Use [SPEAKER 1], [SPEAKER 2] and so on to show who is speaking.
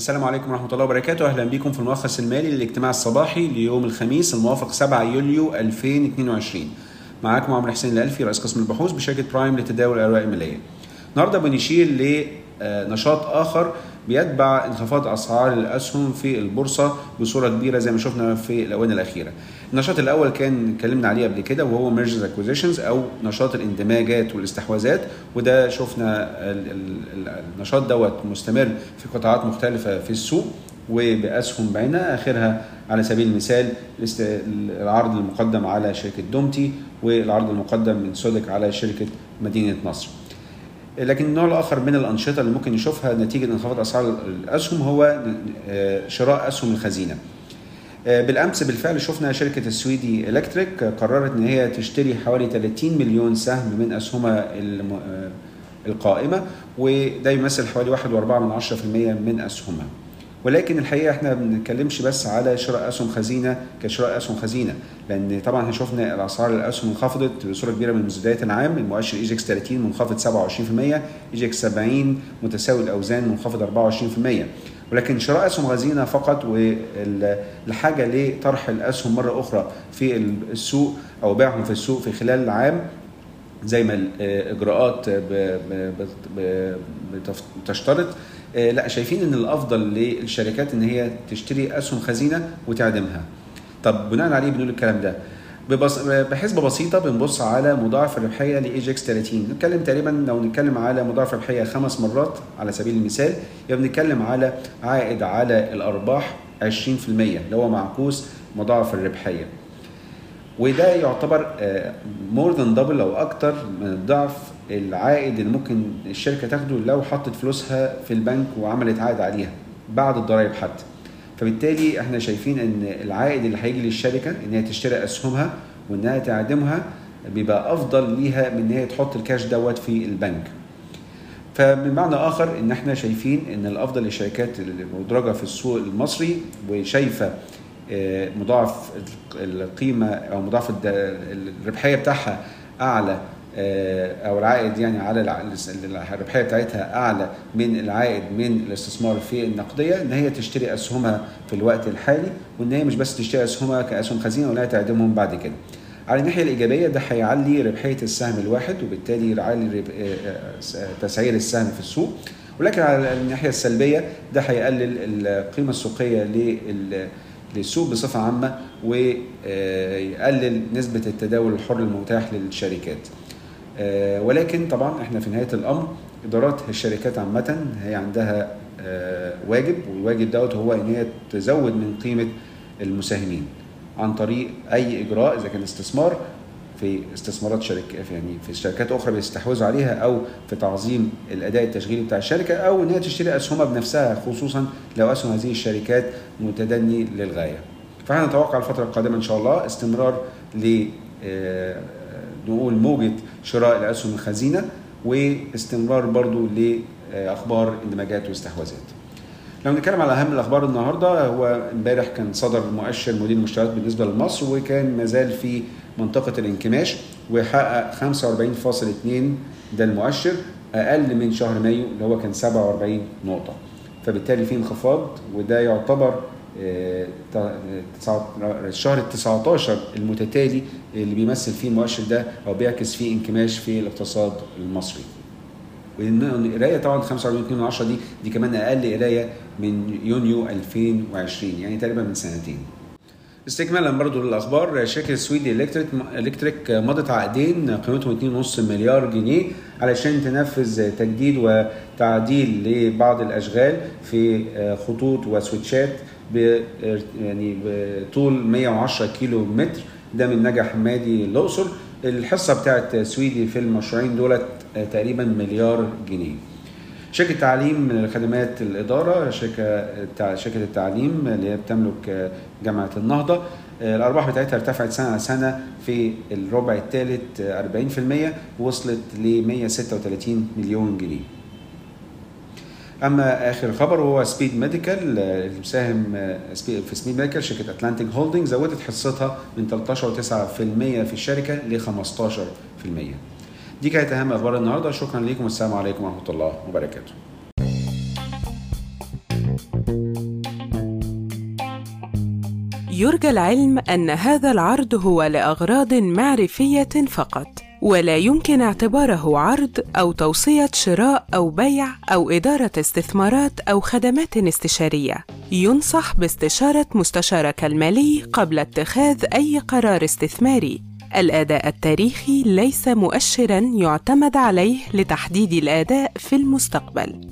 [SPEAKER 1] السلام عليكم ورحمة الله وبركاته. أهلا بكم في الملخص المالي للاجتماع الصباحي ليوم الخميس الموافق 7 يوليو 2022 معاكم عمرو حسين الألفي رئيس قسم البحوث بشركة برايم لتداول الأوراق المالية. النهاردة بنشير لنشاط آخر بيتبع انخفاض أسعار الأسهم في البورصة بصورة كبيرة زي ما شفنا في الاونه الأخيرة. النشاط الأول كان اتكلمنا عليه قبل كده وهو mergers acquisitions أو نشاط الاندماجات والاستحواذات وده شفنا النشاط دوت مستمر في قطاعات مختلفة في السوق وبأسهم بعينها آخرها على سبيل المثال العرض المقدم على شركة دومتي والعرض المقدم من سودك على شركة مدينة نصر. لكن النوع الآخر من الأنشطة اللي ممكن نشوفها نتيجة انخفاض أسعار الأسهم هو شراء أسهم الخزينة. بالأمس بالفعل شفنا شركة السويدي إلكتريك قررت إن هي تشتري حوالي 30 مليون سهم من أسهمها القائمة وده يمثل حوالي 1.4% من أسهمها. ولكن الحقيقة إحنا ما بنتكلمش بس على شراء أسهم خزينة كشراء أسهم خزينة لأن طبعا إحنا شفنا الأسعار الأسهم انخفضت بصورة كبيرة من بدايه العام المؤشر EGX 30 منخفض 27% EGX 70 متساوي الأوزان منخفض 24% ولكن شراء أسهم خزينة فقط والحاجة لطرح الأسهم مرة أخرى في السوق أو بيعهم في السوق في خلال العام زي ما الإجراءات بتشترط لا شايفين إن الأفضل للشركات إن هي تشتري أسهم خزينة وتعدمها. طب بناء عليه بنقول الكلام ده. ببص... بحسبه بسيطه بنبص على مضاعف الربحية ل EGX 30 نتكلم تقريبا لو نتكلم على مضاعف ربحيه خمس مرات على سبيل المثال يبقى بنتكلم على عائد على الأرباح 20% اللي هو معكوس مضاعف الربحية. وده يعتبر more than double أو أكتر من الضعف العائد اللي ممكن الشركة تاخده لو حطت فلوسها في البنك وعملت عائد عليها بعد الضرائب حتى. فبالتالي إحنا شايفين إن العائد اللي هيجي للشركة إن هي تشتري أسهمها وإنها تعدمها بيبقى أفضل ليها من إن هي تحط الكاش دوت في البنك. فمن معنى آخر إن إحنا شايفين إن الأفضل للشركات المدرجه في السوق المصري وشايفة مضاعف القيمة أو مضاعف الربحية بتاعها أعلى أو العائد يعني على الربحية بتاعتها أعلى من العائد من الاستثمار في النقدية إن هي تشتري أسهمها في الوقت الحالي وإن هي مش بس تشتري أسهمها كأسهم خزينة ولا تعدمهم بعد كده. على الناحية الإيجابية ده هيعلي ربحية السهم الواحد وبالتالي يعلي تسعير السهم في السوق ولكن على الناحية السلبية ده هيقلل القيمة السوقية لل للسوق بصفة عامة ويقلل نسبة التداول الحر المتاح للشركات. ولكن طبعا إحنا في نهاية الأمر إدارات الشركات عامة هي عندها واجب والواجب دوت هو إن هي تزود من قيمة المساهمين عن طريق أي إجراء إذا كان استثمار في استثمارات شركة يعني في شركات أخرى بيستحوذوا عليها أو في تعظيم الأداء التشغيلي بتاع الشركة أو إن هي تشتري أسهمها بنفسها خصوصا لو أسهم هذه الشركات متدني للغاية. فإحنا نتوقع الفترة القادمة إن شاء الله استمرار ل نقول موجة شراء الأسهم الخزينة واستمرار برضو لاخبار اندماجات واستحواذات. لو نتكلم على أهم الأخبار النهارده هو امبارح كان صدر مؤشر مدير المشتريات بالنسبة لمصر وكان مازال في منطقة الانكماش وحقق 45.2 ده المؤشر أقل من شهر مايو اللي هو كان 47 نقطة فبالتالي في انخفاض وده يعتبر الشهر ال 19 المتتالي اللي بيمثل فيه المؤشر ده أو بيعكس فيه انكماش في الاقتصاد المصري. والقرايه طبعا 45.2 دي دي كمان أقل قراية من يونيو 2020 يعني تقريبا من سنتين. استكمالا برضو للأخبار. شركة السويدي إلكتريك إلكتريك مضت عقدين قيمتهم 2.5 مليار جنيه علشان تنفذ تجديد وتعديل لبعض الأشغال في خطوط وسويتشات يعني بطول 110 كيلو متر. ده من نجا حمادي الأقصر. الحصة بتاعت سويدي في المشروعين دولت تقريبا مليار جنيه. شركة تعليم من خدمات الإدارة شركة شركة التعليم اللي هي بتملك جامعة النهضة الأرباح بتاعتها ارتفعت سنة على سنة في الربع الثالث 40% وصلت ل 136 مليون جنيه. أما آخر خبر هو سبيد ميديكال المساهم في سبيد ميديكال شركة اتلانتيك هولدنج زودت حصتها من 13.9% في الشركة ل 15%. دي كانت أهم أخبار النهارده. شكرا ليكم. والسلام عليكم ورحمة الله وبركاته.
[SPEAKER 2] يرجى العلم أن هذا العرض هو لأغراض معرفية فقط ولا يمكن اعتباره عرض أو توصية شراء أو بيع أو إدارة استثمارات أو خدمات استشارية. ينصح باستشارة مستشارك المالي قبل اتخاذ أي قرار استثماري. الأداء التاريخي ليس مؤشراً يعتمد عليه لتحديد الأداء في المستقبل.